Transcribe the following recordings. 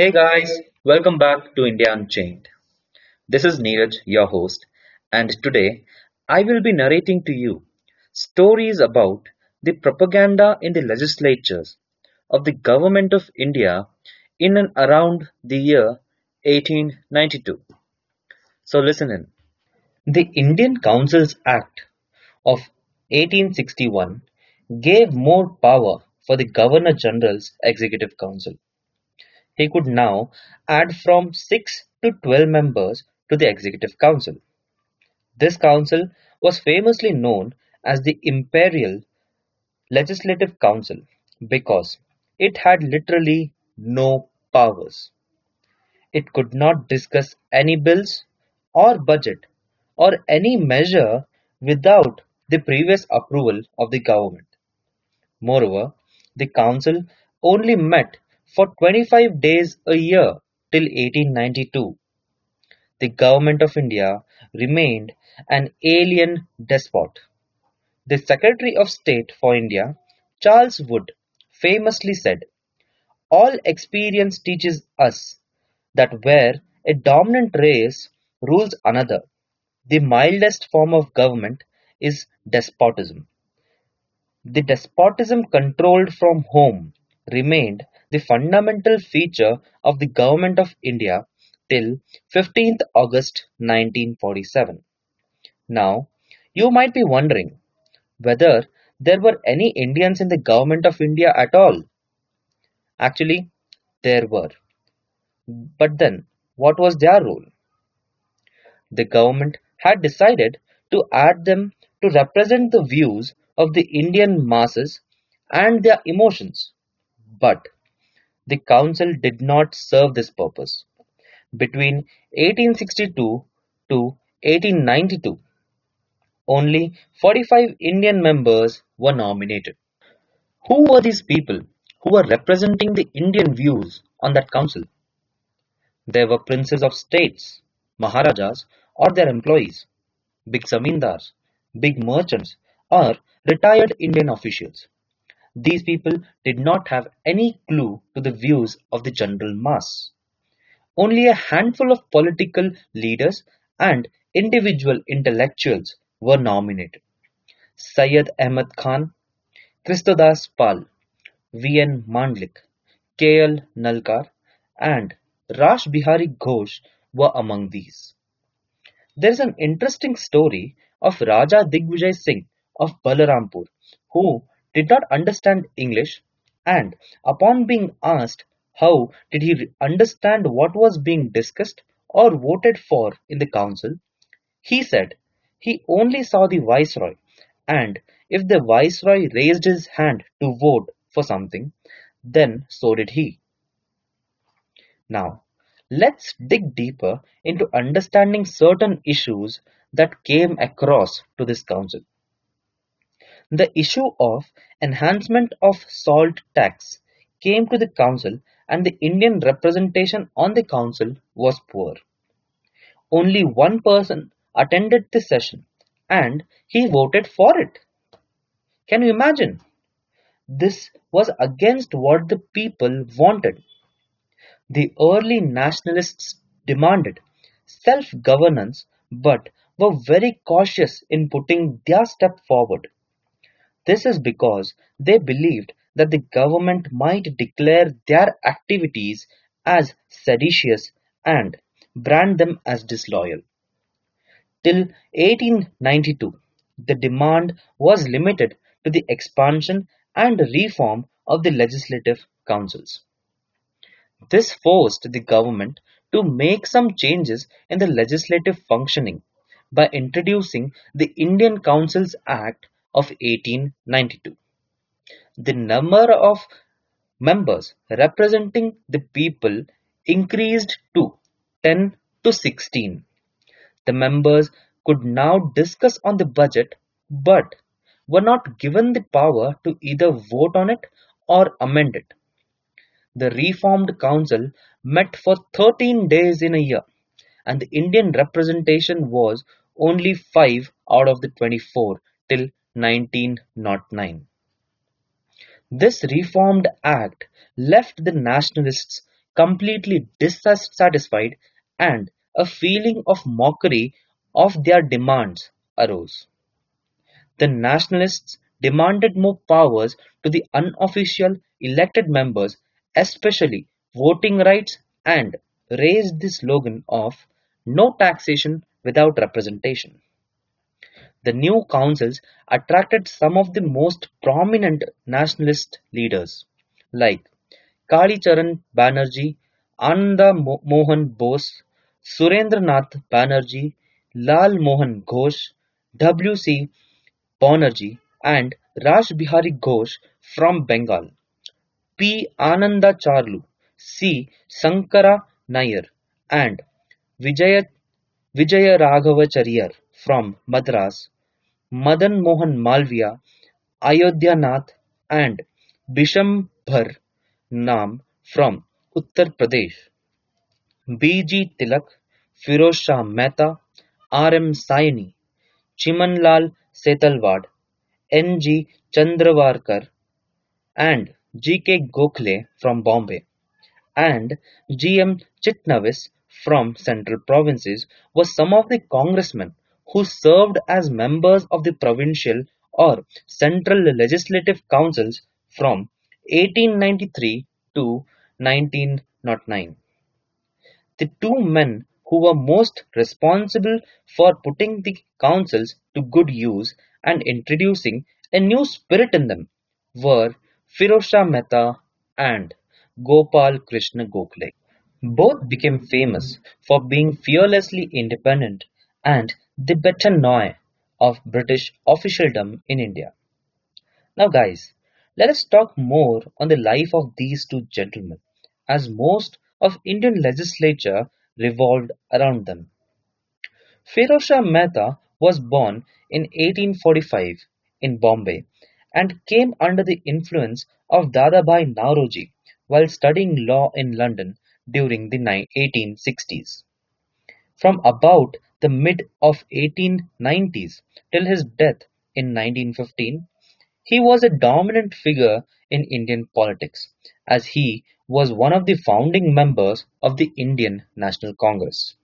Hey guys, welcome back to India Unchained. This is Neeraj, your host, and today I will be narrating to you stories about the propaganda in the legislatures of the Government of India in and around the year 1892. So listen in. The Indian Councils Act of 1861 gave more power for the Governor General's Executive Council. He could now add from six to twelve members to the Executive Council. This council was famously known as the Imperial Legislative Council because it had literally no powers. It could not discuss any bills or budget or any measure without the previous approval of the government. Moreover, the council only met for twenty-five days a year till eighteen-ninety-two. The Government of India remained an alien despot. The Secretary of State for India, Charles Wood, famously said, All experience teaches us that where a dominant race rules another, the mildest form of government is despotism. The despotism controlled from home remained the fundamental feature of the Government of India till 15th August 1947. Now, you might be wondering whether there were any Indians in the Government of India at all. Actually, there were. But then, what was their role? The government had decided to add them to represent the views of the Indian masses and their emotions. But the council did not serve this purpose. Between 1862 to 1892, only 45 Indian members were nominated. Who were these people who were representing the Indian views on that council? There were princes of states, maharajas, or their employees, big zamindars, big merchants, or retired Indian officials. These people did not have any clue to the views of the general mass. Only a handful of political leaders and individual intellectuals were nominated. Syed Ahmad Khan, Kristodas Pal, V. N. Mandlik, K. L. Nulkar, and Rash Bihari Ghosh were among these. There is an interesting story of Raja Digvijay Singh of Balarampur who did not understand English and upon being asked how did he understand what was being discussed or voted for in the council, he said he only saw the viceroy and if the viceroy raised his hand to vote for something, then so did he. Now, let's dig deeper into understanding certain issues that came across to this council. The issue of enhancement of salt tax came to the council and the Indian representation on the council was poor. Only one person attended the session and he voted for it. Can you imagine? This was against what the people wanted. The early nationalists demanded self-governance but were very cautious in putting their step forward. This is because they believed that the government might declare their activities as seditious and brand them as disloyal. Till 1892, the demand was limited to the expansion and reform of the legislative councils. This forced the government to make some changes in the legislative functioning by introducing the Indian Councils Act of 1892. The number of members representing the people increased to 10 to 16. The members could now discuss on the budget but were not given the power to either vote on it or amend it. The reformed council met for 13 days in a year and the Indian representation was only 5 out of the 24 till 1909. This reformed act left the nationalists completely dissatisfied and a feeling of mockery of their demands arose. The nationalists demanded more powers to the unofficial elected members, especially voting rights, and raised the slogan of "No taxation without representation". The new councils attracted some of the most prominent nationalist leaders, like Kalicharan Banerjee, Ananda Mohan Bose, Surendranath Banerjee, Lal Mohan Ghosh, W. C. Banerjee, and Raj Bihari Ghosh from Bengal, P. Anandacharlu, C. Sankara Nair, and Vijaya Vijayaraghavachariyar from Madras, Madan Mohan Malviya, Ayodhyanath, and Bishambhar Nam from Uttar Pradesh, B. G. Tilak, Firoz Shah Mehta, R. M. Saini, Chimanlal Setalvad, N. G. Chandravarkar, and G. K. Gokhale from Bombay, and G. M. Chitnavis from central provinces were some of the congressmen who served as members of the provincial or central legislative councils from 1893 to 1909. The two men who were most responsible for putting the councils to good use and introducing a new spirit in them were Firozshah Mehta and Gopal Krishna Gokhale. Both became famous for being fearlessly independent and the bête noire of British officialdom in India. Now guys, let us talk more on the life of these two gentlemen, as most of Indian legislature revolved around them. Firozshah Mehta was born in 1845 in Bombay and came under the influence of Dadabhai Naoroji while studying law in London during the 1860s. From about the mid of 1890s till his death in 1915, he was a dominant figure in Indian politics as he was one of the founding members of the Indian National Congress.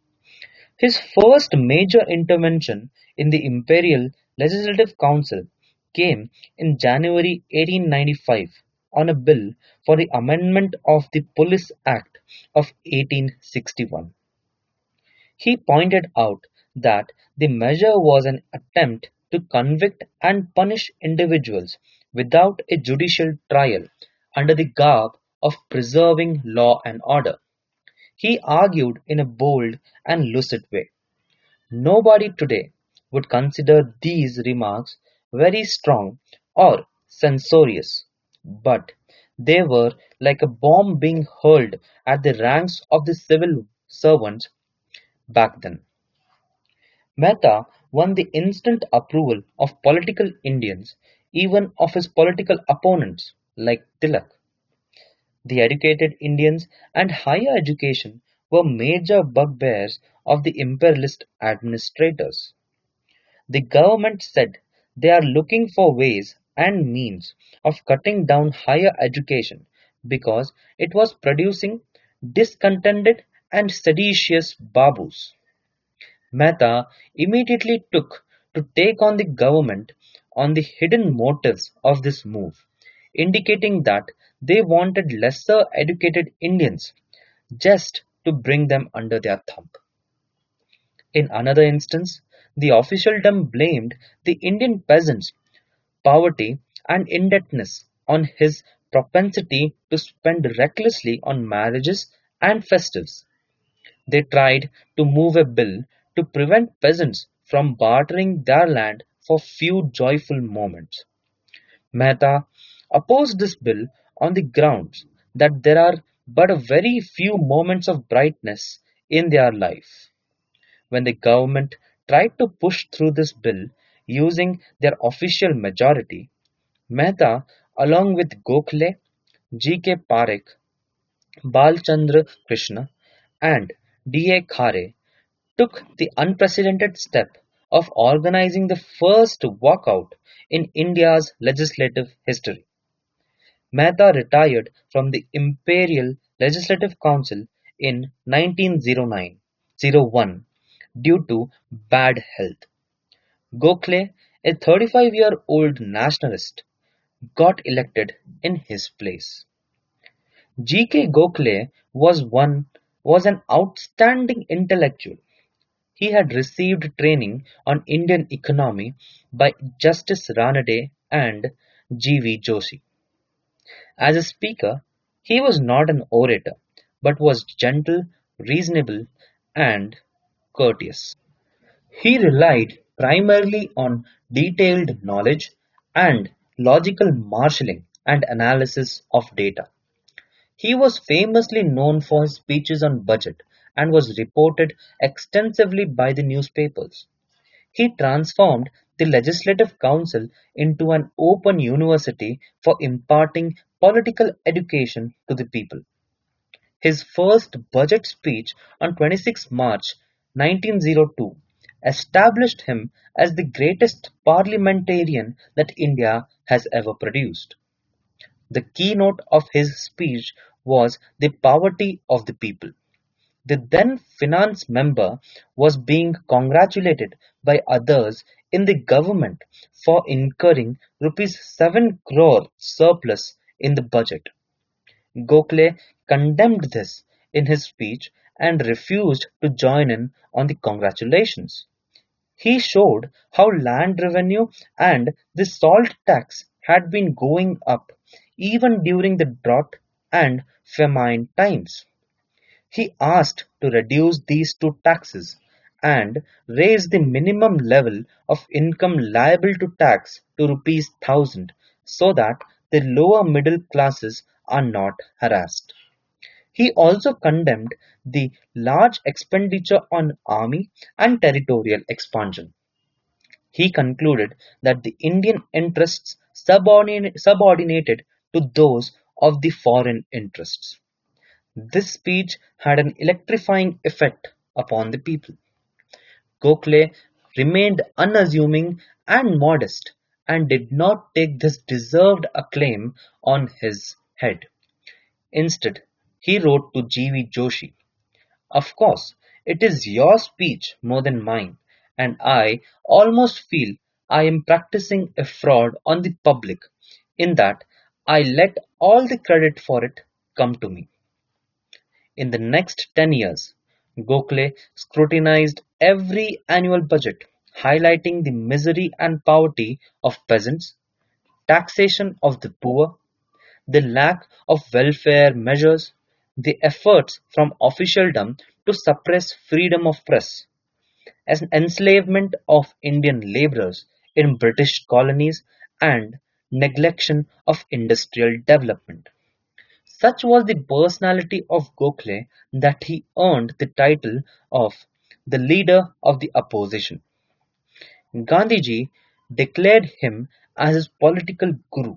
His first major intervention in the Imperial Legislative Council came in January 1895 on a bill for the amendment of the Police Act of 1861. He pointed out that the measure was an attempt to convict and punish individuals without a judicial trial under the garb of preserving law and order. He argued in a bold and lucid way. Nobody today would consider these remarks very strong or censorious, but they were like a bomb being hurled at the ranks of the civil servants back then. Mehta won the instant approval of political Indians, even of his political opponents like Tilak. The educated Indians and higher education were major bugbears of the imperialist administrators. The government said they are looking for ways and means of cutting down higher education because it was producing discontented and seditious babus. Mehta immediately took to take on the government on the hidden motives of this move, indicating that they wanted lesser educated Indians just to bring them under their thumb. In another instance, the officialdom blamed the Indian peasants' poverty and indebtedness on his propensity to spend recklessly on marriages and festives. They tried to move a bill to prevent peasants from bartering their land for few joyful moments. Mehta opposed this bill on the grounds that there are but a very few moments of brightness in their life. When the government tried to push through this bill using their official majority, Mehta, along with Gokhale, G. K. Parekh, Balchandra Krishna, and D. A. Khare, took the unprecedented step of organizing the first walkout in India's legislative history. Mehta retired from the Imperial Legislative Council in 1909-01 due to bad health. Gokhale, a 35-year-old nationalist, got elected in his place. G. K. Gokhale was one was an outstanding intellectual. He had received training on Indian economy by Justice Ranade and G. V. Joshi. As a speaker, he was not an orator, but was gentle, reasonable, and courteous. He relied primarily on detailed knowledge and logical marshalling and analysis of data. He was famously known for his speeches on budget and was reported extensively by the newspapers. He transformed the Legislative Council into an open university for imparting political education to the people. His first budget speech on 26 March 1902 established him as the greatest parliamentarian that India has ever produced. The keynote of his speech was the poverty of the people. The then finance member was being congratulated by others in the government for incurring rupees 7 crore surplus in the budget. Gokhale condemned this in his speech and refused to join in on the congratulations. He showed how land revenue and the salt tax had been going up even during the drought and famine times. He asked to reduce these two taxes and raise the minimum level of income liable to tax to rupees 1000 so that the lower middle classes are not harassed. He also condemned the large expenditure on army and territorial expansion. He concluded that the Indian interests subordinated to those of the foreign interests. This speech had an electrifying effect upon the people. Gokhale remained unassuming and modest and did not take this deserved acclaim on his head. Instead, he wrote to G. V. Joshi, Of course, it is your speech more than mine, and I almost feel I am practicing a fraud on the public in that I let all the credit for it come to me. In the next ten years, Gokhale scrutinized every annual budget, highlighting the misery and poverty of peasants, taxation of the poor, the lack of welfare measures, the efforts from officialdom to suppress freedom of press, as enslavement of Indian laborers in British colonies and neglection of industrial development. Such was the personality of Gokhale that he earned the title of the leader of the opposition. Gandhiji declared him as his political guru,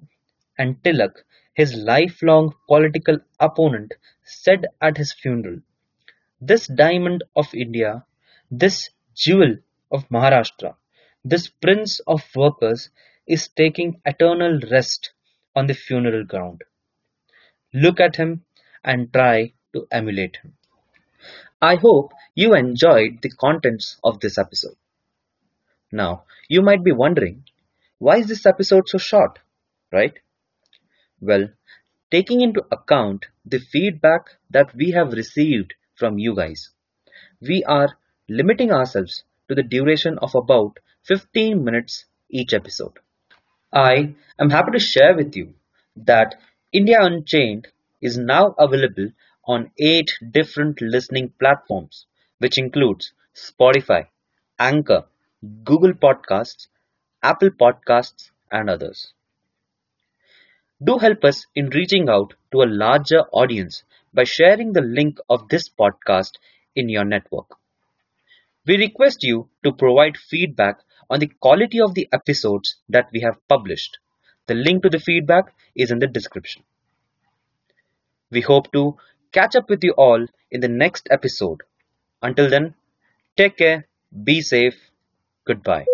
and Tilak, his lifelong political opponent, said at his funeral, This diamond of India, this jewel of Maharashtra, this prince of workers is taking eternal rest on the funeral ground. Look at him and try to emulate him. I hope you enjoyed the contents of this episode. Now, you might be wondering, why is this episode so short, right? Well, taking into account the feedback that we have received from you guys, we are limiting ourselves to the duration of about 15 minutes each episode. I am happy to share with you that India Unchained is now available on eight different listening platforms, which includes Spotify, Anchor, Google Podcasts, Apple Podcasts, and others. Do help us in reaching out to a larger audience by sharing the link of this podcast in your network. We request you to provide feedback on the quality of the episodes that we have published. The link to the feedback is in the description. We hope to catch up with you all in the next episode. Until then, take care, be safe, goodbye.